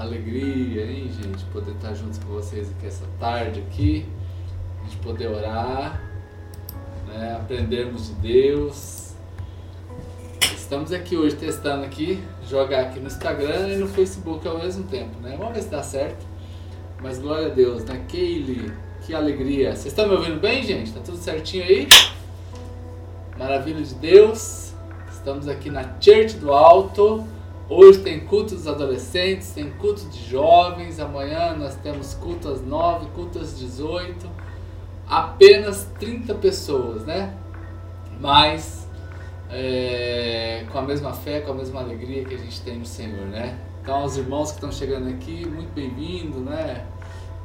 Alegria, hein, gente? Poder estar juntos com vocês aqui essa tarde aqui. A gente poder orar, né? aprendermos de Deus. Estamos aqui hoje testando aqui, jogar aqui no Instagram e no Facebook ao mesmo tempo, né? Vamos ver se dá certo. Mas glória a Deus, né? Keile, que alegria. Vocês estão me ouvindo bem, gente? Tá tudo certinho aí? Maravilha de Deus. Estamos aqui na Church do Alto. Hoje tem culto dos adolescentes, tem culto de jovens, amanhã nós temos culto às 9, culto às 18. Apenas 30 pessoas, né? Mas é, com a mesma fé, com a mesma alegria que a gente tem no Senhor, né? Então, aos irmãos que estão chegando aqui, muito bem-vindo, né?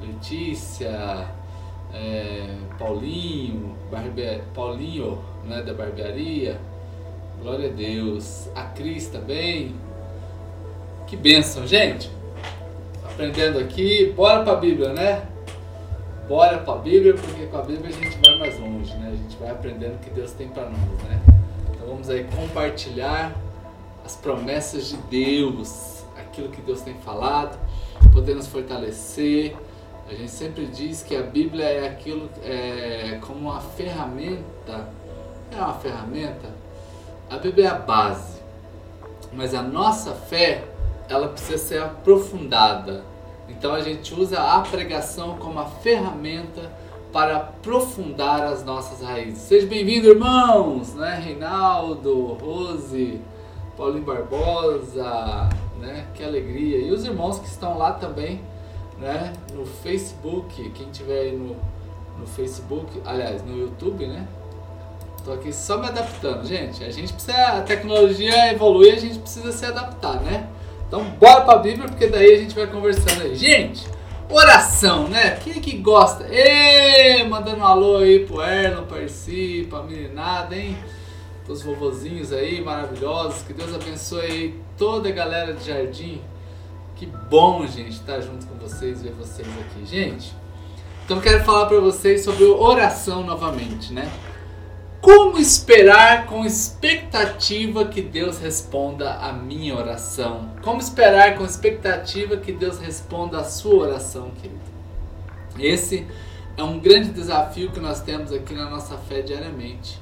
Letícia, é, Paulinho, barbe... Paulinho, né, da barbearia. Glória a Deus. A Cris também. Que bênção, gente. Aprendendo aqui. Bora para a Bíblia, né? Bora para a Bíblia, porque com a Bíblia a gente vai mais longe, né? A gente vai aprendendo o que Deus tem para nós, né? Então vamos aí compartilhar as promessas de Deus, aquilo que Deus tem falado, poder nos fortalecer. A gente sempre diz que a Bíblia é aquilo é como uma ferramenta. É uma ferramenta. A Bíblia é a base, mas a nossa fé ela precisa ser aprofundada. Então a gente usa a pregação como a ferramenta para aprofundar as nossas raízes. Sejam bem-vindos, irmãos, né? Reinaldo, Rose, Paulinho Barbosa, né? Que alegria. E os irmãos que estão lá também, né? No Facebook, quem tiver aí no, no Facebook, aliás, no YouTube, né? Tô aqui só me adaptando, gente. A gente precisa, a tecnologia evolui, a gente precisa se adaptar, né? Então bora pra Bíblia, porque daí a gente vai conversando aí. Gente, oração, né? Quem é que gosta? Ê, mandando um alô aí pro Erlon, Percy, pra meninada, hein? Os vovozinhos aí, maravilhosos. Que Deus abençoe aí toda a galera de Jardim. Que bom, gente, estar junto com vocês, ver vocês aqui. Gente, então quero falar para vocês sobre oração novamente, né? Como esperar com expectativa que Deus responda a minha oração? Como esperar com expectativa que Deus responda a sua oração, querido? Esse é um grande desafio que nós temos aqui na nossa fé diariamente.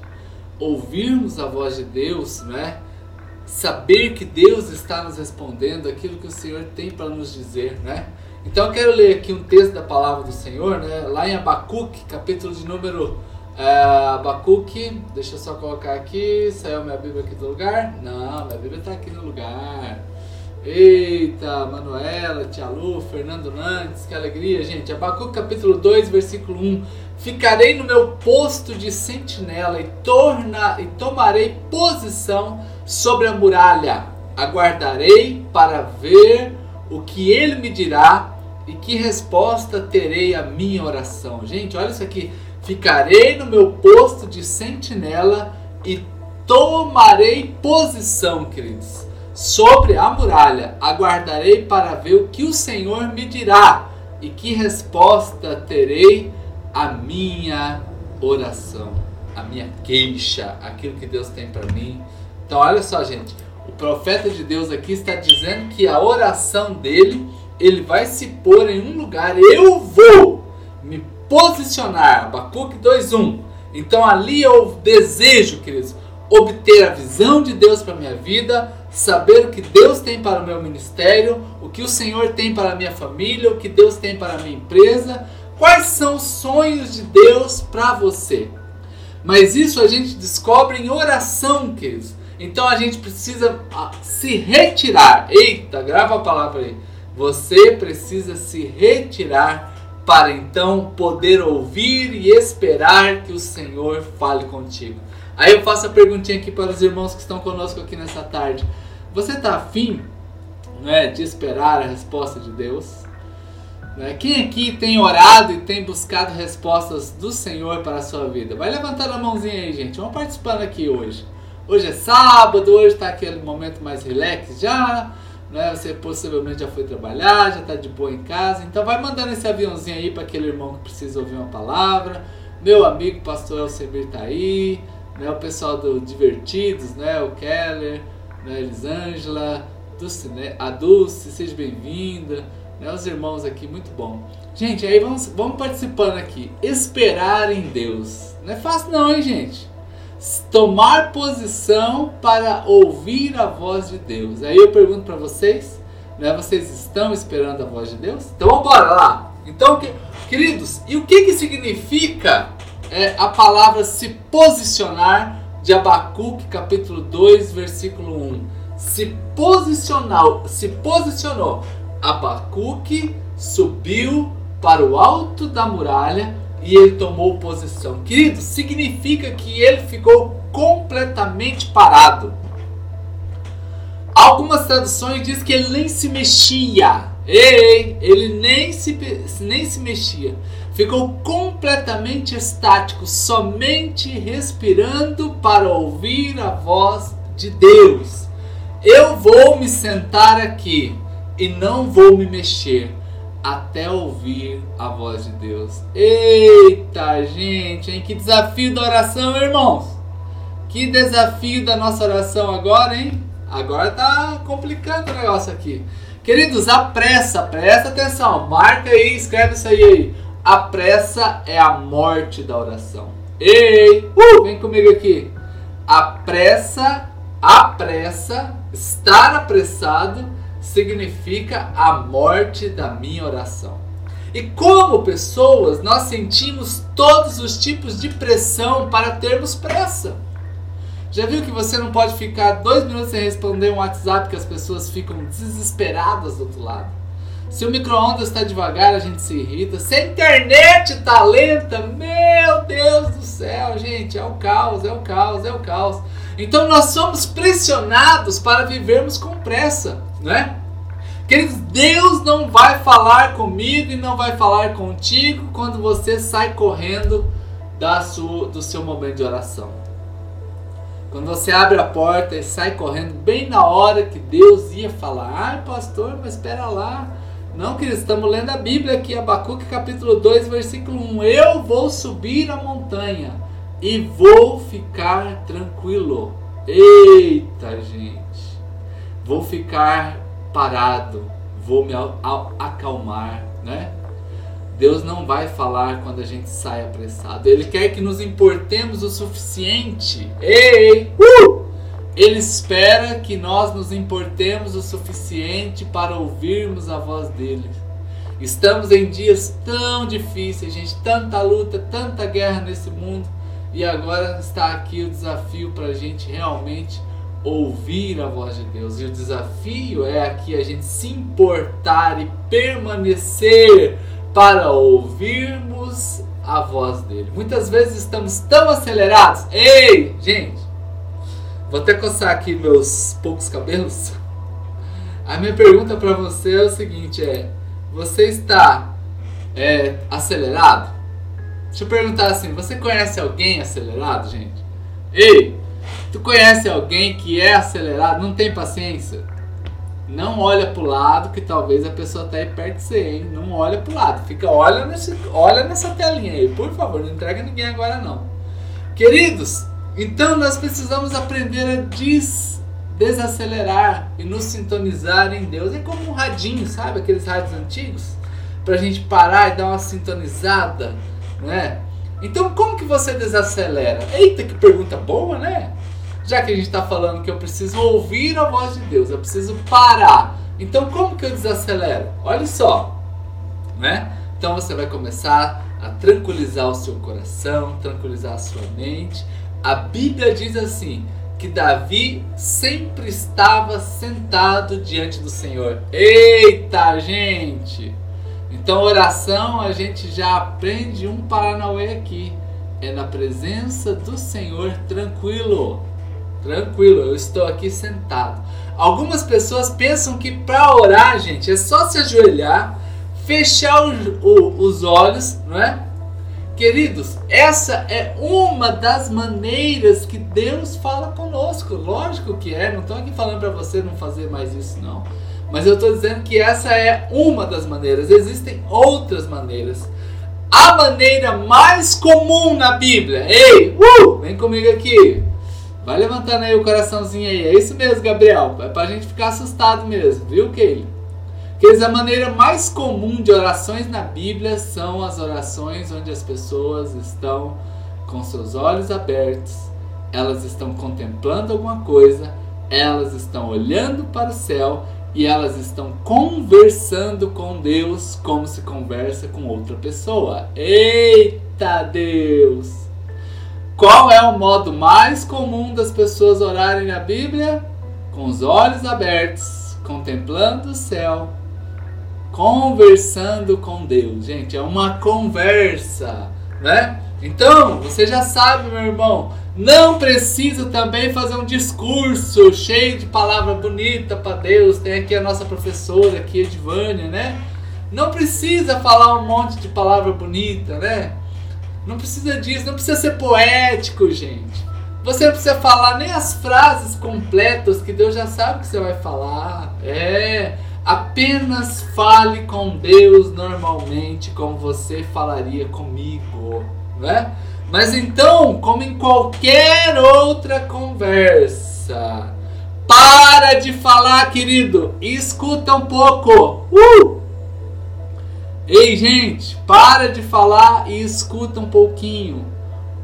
Ouvirmos a voz de Deus, né? Saber que Deus está nos respondendo aquilo que o Senhor tem para nos dizer, né? Então eu quero ler aqui um texto da palavra do Senhor, né? Lá em Abacuque, capítulo de número é, Abacuque, deixa eu só colocar aqui. Saiu minha Bíblia aqui do lugar? Não, minha Bíblia está aqui no lugar. Eita, Manuela, Tia Lu, Fernando Nantes, que alegria, gente. Abacuque capítulo 2, versículo 1. Ficarei no meu posto de sentinela e, torna, e tomarei posição sobre a muralha. Aguardarei para ver o que ele me dirá e que resposta terei à minha oração. Gente, olha isso aqui. Ficarei no meu posto de sentinela e tomarei posição, queridos, sobre a muralha. Aguardarei para ver o que o Senhor me dirá e que resposta terei à minha oração, à minha queixa, aquilo que Deus tem para mim. Então, olha só, gente, o profeta de Deus aqui está dizendo que a oração dele, ele vai se pôr em um lugar. Eu vou posicionar. Abacuque 2.1. Então ali eu desejo, queridos, obter a visão de Deus para minha vida, saber o que Deus tem para o meu ministério, o que o Senhor tem para a minha família, o que Deus tem para a minha empresa, quais são os sonhos de Deus para você. Mas isso a gente descobre em oração, queridos. Então a gente precisa ah, se retirar. Eita, grava a palavra aí. Você precisa se retirar para então poder ouvir e esperar que o Senhor fale contigo. Aí eu faço a perguntinha aqui para os irmãos que estão conosco aqui nessa tarde. Você está afim né, de esperar a resposta de Deus? Né? Quem aqui tem orado e tem buscado respostas do Senhor para a sua vida? Vai levantando a mãozinha aí, gente. Vamos participando aqui hoje. Hoje é sábado, hoje está aquele momento mais relax já né? Você possivelmente já foi trabalhar, já está de boa em casa. Então vai mandando esse aviãozinho aí para aquele irmão que precisa ouvir uma palavra. Meu amigo pastor Elcemir tá aí, né? O pessoal do Divertidos, né? O Keller, né? Elisângela, né? A Dulce, seja bem-vinda. Né? Os irmãos aqui, muito bom. Gente, aí vamos, vamos participando aqui. Esperar em Deus. Não é fácil não, hein, gente? Tomar posição para ouvir a voz de Deus. Aí eu pergunto para vocês, né? Vocês estão esperando a voz de Deus? Então vamos lá. Então, que, queridos, e o que que significa é, a palavra se posicionar de Abacuque, capítulo 2, versículo 1? Se posicionou, se posicionou. Abacuque subiu para o alto da muralha e ele tomou posição. Querido, significa que ele ficou completamente parado. Algumas traduções diz que ele nem se mexia. Ei, ele nem se, nem se mexia. Ficou completamente estático, somente respirando para ouvir a voz de Deus. Eu vou me sentar aqui e não vou me mexer até ouvir a voz de Deus. Eita, gente, hein? Que desafio da oração, irmãos. Que desafio da nossa oração agora, hein? Agora tá complicando o negócio aqui. Queridos, a pressa, presta atenção, marca aí, escreve isso aí. aí. A pressa é a morte da oração. Ei, uh, vem comigo aqui. A pressa, a pressa, estar apressado significa a morte da minha oração. E como pessoas, nós sentimos todos os tipos de pressão para termos pressa. Já viu que você não pode ficar dois minutos sem responder um WhatsApp que as pessoas ficam desesperadas do outro lado? Se o micro-ondas está devagar, a gente se irrita. Se a internet está lenta, meu Deus do céu, gente, é o caos, é o caos, é o caos. Então nós somos pressionados para vivermos com pressa né? Queridos, Deus não vai falar comigo e não vai falar contigo quando você sai correndo da sua, do seu momento de oração. Quando você abre a porta e sai correndo bem na hora que Deus ia falar. Ai, pastor, mas espera lá. Não, queridos, estamos lendo a Bíblia aqui, Abacuque capítulo 2, versículo 1. Eu vou subir a montanha e vou ficar tranquilo. Eita, gente vou ficar parado, vou me acalmar, né? Deus não vai falar quando a gente sai apressado. Ele quer que nos importemos o suficiente. Ei! Uh! Ele espera que nós nos importemos o suficiente para ouvirmos a voz dele. Estamos em dias tão difíceis, gente, tanta luta, tanta guerra nesse mundo, e agora está aqui o desafio para a gente realmente ouvir a voz de Deus. E o desafio é aqui a gente se importar e permanecer para ouvirmos a voz dele. Muitas vezes estamos tão acelerados. Ei, gente, vou até coçar aqui meus poucos cabelos. A minha pergunta para você é o seguinte: é você está é, acelerado? Deixa eu perguntar assim: você conhece alguém acelerado, gente? Ei, Tu conhece alguém que é acelerado, não tem paciência? Não olha pro lado que talvez a pessoa tá aí perto de você, hein? Não olha pro lado, fica olha nesse, olha nessa telinha aí, por favor, não entrega ninguém agora não. Queridos, então nós precisamos aprender a des, desacelerar e nos sintonizar em Deus. É como um radinho, sabe? Aqueles rádios antigos, pra gente parar e dar uma sintonizada, né? Então como que você desacelera? Eita, que pergunta boa, né? Já que a gente está falando que eu preciso ouvir a voz de Deus, eu preciso parar. Então como que eu desacelero? Olha só, né? Então você vai começar a tranquilizar o seu coração, tranquilizar a sua mente. A Bíblia diz assim: que Davi sempre estava sentado diante do Senhor. Eita, gente! Então, oração a gente já aprende um Paranauê aqui. É na presença do Senhor tranquilo. Tranquilo, eu estou aqui sentado. Algumas pessoas pensam que para orar, gente, é só se ajoelhar, fechar o, o, os olhos, não é? Queridos, essa é uma das maneiras que Deus fala conosco. Lógico que é, não estou aqui falando para você não fazer mais isso, não. Mas eu estou dizendo que essa é uma das maneiras. Existem outras maneiras. A maneira mais comum na Bíblia, ei, uh, vem comigo aqui Vai levantando aí o coraçãozinho aí. É isso mesmo, Gabriel. É pra gente ficar assustado mesmo, viu, Keile? Porque a maneira mais comum de orações na Bíblia são as orações onde as pessoas estão com seus olhos abertos, elas estão contemplando alguma coisa, elas estão olhando para o céu e elas estão conversando com Deus como se conversa com outra pessoa. Eita Deus! Qual é o modo mais comum das pessoas orarem na Bíblia? Com os olhos abertos, contemplando o céu, conversando com Deus. Gente, é uma conversa, né? Então, você já sabe, meu irmão, não precisa também fazer um discurso cheio de palavra bonita para Deus. Tem aqui a nossa professora, aqui, Edvânia, né? Não precisa falar um monte de palavra bonita, né? Não precisa disso, não precisa ser poético, gente. Você não precisa falar nem as frases completas que Deus já sabe que você vai falar. É, apenas fale com Deus normalmente como você falaria comigo, né? Mas então, como em qualquer outra conversa, para de falar, querido, escuta um pouco. Uh! Ei, gente, para de falar e escuta um pouquinho.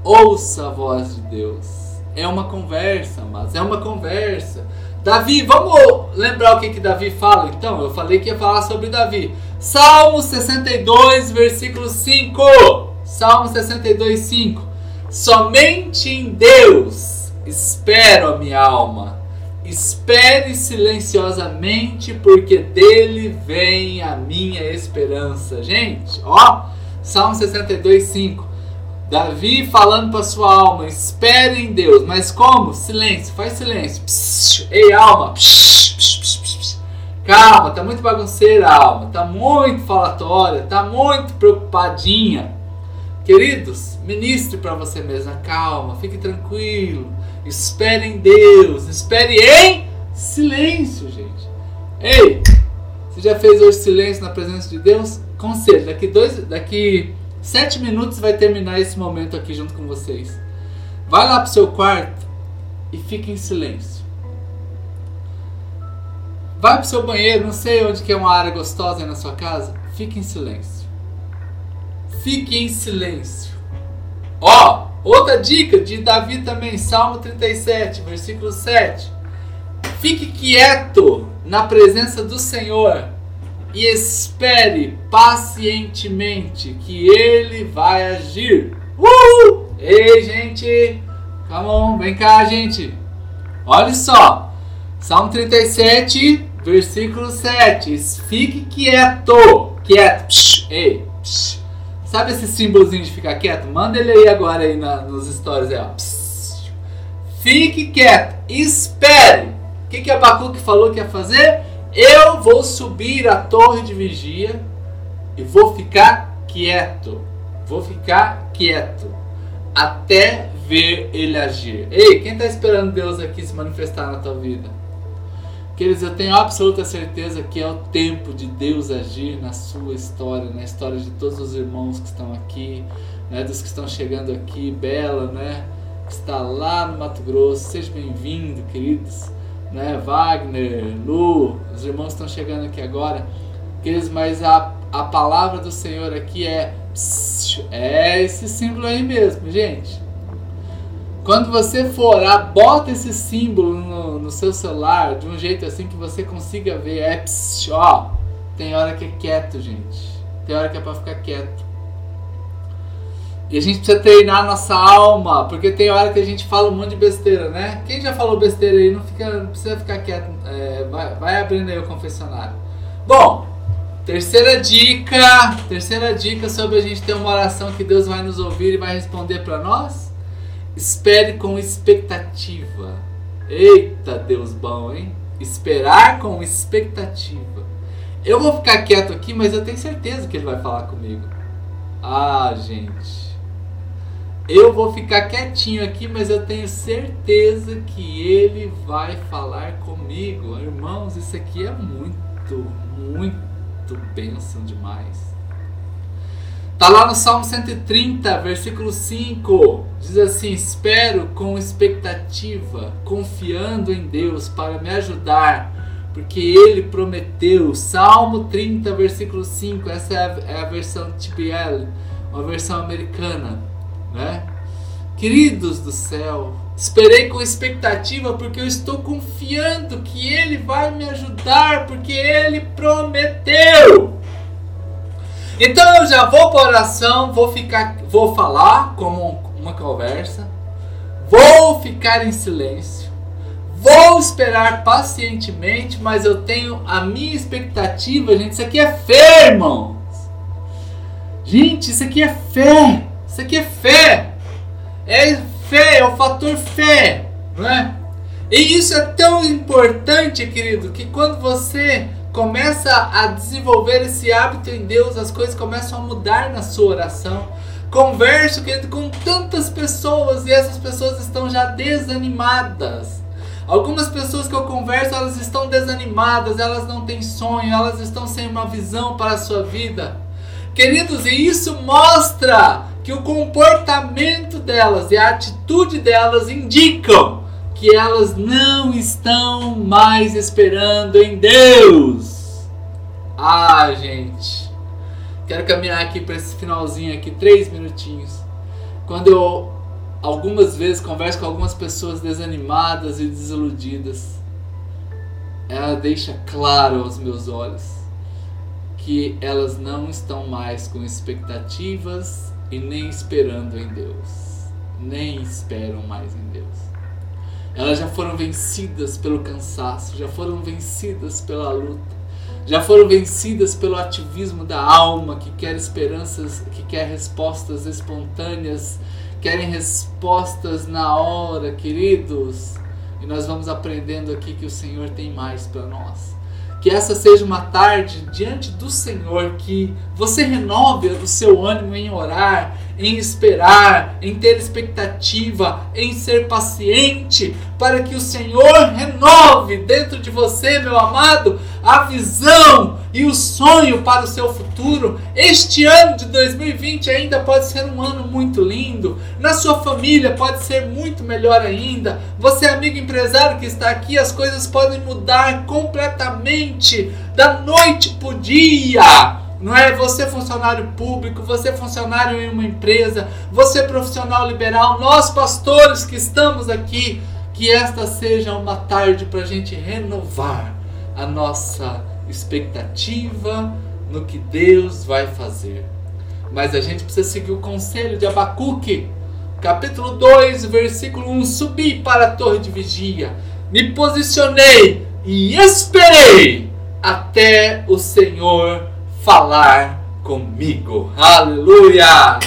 Ouça a voz de Deus. É uma conversa, mas é uma conversa. Davi, vamos lembrar o que, que Davi fala então? Eu falei que ia falar sobre Davi. Salmo 62, versículo 5. Salmo 62, 5. Somente em Deus espero a minha alma. Espere silenciosamente, porque dele vem a minha esperança. Gente, ó, Salmo 62, 5. Davi falando para sua alma: espere em Deus. Mas como? Silêncio, faz silêncio. Psh, ei, alma. Psh, psh, Calma, tá muito bagunceira a alma, tá muito falatória, tá muito preocupadinha. Queridos, ministre para você mesma, calma, fique tranquilo, espere em Deus, espere em silêncio, gente. Ei, você já fez hoje silêncio na presença de Deus? Conselho, daqui dois, daqui sete minutos vai terminar esse momento aqui junto com vocês. Vai lá pro seu quarto e fique em silêncio. Vai pro seu banheiro, não sei onde que é uma área gostosa aí na sua casa, fique em silêncio fique em silêncio. Ó, outra dica de Davi também, Salmo 37, versículo 7. Fique quieto na presença do Senhor e espere pacientemente que ele vai agir. Uh! Ei, gente! Come on, vem cá, gente. Olha só. Salmo 37, versículo 7. Fique quieto. Quieto. Psh, ei. Psh. Sabe esse símbolozinho de ficar quieto? Manda ele aí agora aí na, nos stories aí, ó. Fique quieto, espere. O que, que Abacuque falou que ia fazer? Eu vou subir a torre de vigia e vou ficar quieto. Vou ficar quieto até ver ele agir. Ei, quem está esperando Deus aqui se manifestar na tua vida? Queridos, eu tenho absoluta certeza que é o tempo de Deus agir na sua história, na história de todos os irmãos que estão aqui, né, dos que estão chegando aqui, Bela, né, que está lá no Mato Grosso, seja bem-vindo, queridos, né, Wagner, Lu, os irmãos estão chegando aqui agora, queridos, mas a, a palavra do Senhor aqui é, é esse símbolo aí mesmo, gente, quando você for orar, bota esse símbolo no, no, seu celular de um jeito assim que você consiga ver. É pss, ó. Tem hora que é quieto, gente. Tem hora que é para ficar quieto. E a gente precisa treinar nossa alma, porque tem hora que a gente fala um monte de besteira, né? Quem já falou besteira aí, não, fica, não precisa ficar quieto. É, vai, vai abrindo aí o confessionário. Bom, terceira dica. Terceira dica sobre a gente ter uma oração que Deus vai nos ouvir e vai responder para nós Espere com expectativa. Eita, Deus bom, hein? Esperar com expectativa. Eu vou ficar quieto aqui, mas eu tenho certeza que ele vai falar comigo. Ah, gente. Eu vou ficar quietinho aqui, mas eu tenho certeza que ele vai falar comigo. Irmãos, isso aqui é muito, muito bênção demais. Tá lá no Salmo 130, versículo 5. Diz assim: Espero com expectativa, confiando em Deus para me ajudar, porque Ele prometeu. Salmo 30, versículo 5. Essa é a, é a versão TPL, uma versão americana, né? Queridos do céu, esperei com expectativa porque eu estou confiando que Ele vai me ajudar, porque Ele prometeu. Então eu já vou para oração, vou ficar, vou falar como uma conversa, vou ficar em silêncio, vou esperar pacientemente, mas eu tenho a minha expectativa, gente. Isso aqui é fé, irmãos. Gente, isso aqui é fé. Isso aqui é fé. É fé, é o fator fé, não é? E isso é tão importante, querido, que quando você começa a desenvolver esse hábito em Deus, as coisas começam a mudar na sua oração. Converso querido, com tantas pessoas e essas pessoas estão já desanimadas. Algumas pessoas que eu converso, elas estão desanimadas, elas não têm sonho, elas estão sem uma visão para a sua vida. Queridos, e isso mostra que o comportamento delas e a atitude delas indicam que elas não estão mais esperando em Deus. Ah, gente. Quero caminhar aqui para esse finalzinho aqui, três minutinhos. Quando eu algumas vezes converso com algumas pessoas desanimadas e desiludidas, ela deixa claro aos meus olhos que elas não estão mais com expectativas e nem esperando em Deus. Nem esperam mais em Deus. Elas já foram vencidas pelo cansaço, já foram vencidas pela luta, já foram vencidas pelo ativismo da alma que quer esperanças, que quer respostas espontâneas, querem respostas na hora, queridos. E nós vamos aprendendo aqui que o Senhor tem mais para nós. Que essa seja uma tarde diante do Senhor, que você renove o seu ânimo em orar, em esperar, em ter expectativa, em ser paciente, para que o Senhor renove dentro de você, meu amado, a visão e o sonho para o seu futuro. Este ano de 2020 ainda pode ser um ano muito lindo. Na sua família pode ser muito melhor ainda. Você, amigo empresário que está aqui, as coisas podem mudar completamente da noite para o dia. Não é você funcionário público, você funcionário em uma empresa, você profissional liberal, nós pastores que estamos aqui, que esta seja uma tarde para a gente renovar a nossa expectativa no que Deus vai fazer. Mas a gente precisa seguir o conselho de Abacuque, capítulo 2, versículo 1: Subi para a torre de vigia, me posicionei e esperei até o Senhor falar comigo. Aleluia!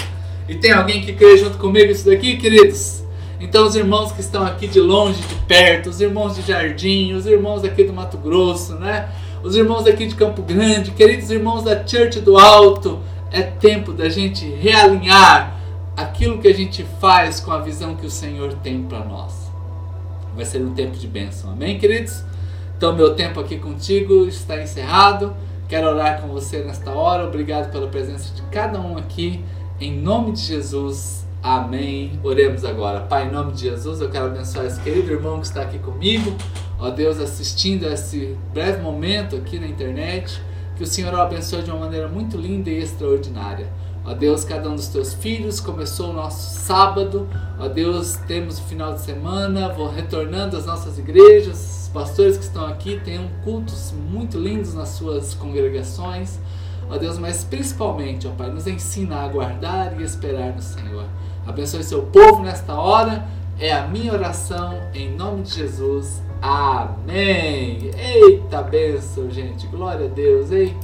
E tem alguém que crê junto comigo isso daqui, queridos? Então, os irmãos que estão aqui de longe, de perto, os irmãos de Jardim, os irmãos aqui do Mato Grosso, né? Os irmãos aqui de Campo Grande, queridos irmãos da Church do Alto, é tempo da gente realinhar aquilo que a gente faz com a visão que o Senhor tem para nós. Vai ser um tempo de bênção, amém, queridos? Então, meu tempo aqui contigo está encerrado. Quero orar com você nesta hora. Obrigado pela presença de cada um aqui. Em nome de Jesus. Amém. Oremos agora. Pai, em nome de Jesus, eu quero abençoar esse querido irmão que está aqui comigo. Ó Deus, assistindo a esse breve momento aqui na internet. Que o Senhor o abençoe de uma maneira muito linda e extraordinária. Ó Deus, cada um dos teus filhos começou o nosso sábado. Ó Deus, temos o final de semana, vou retornando às nossas igrejas, pastores que estão aqui tenham cultos muito lindos nas suas congregações. Ó Deus, mas principalmente, ó Pai, nos ensina a aguardar e esperar no Senhor. Abençoe seu povo nesta hora. É a minha oração em nome de Jesus. Amém. Eita bênção, gente. Glória a Deus, hein?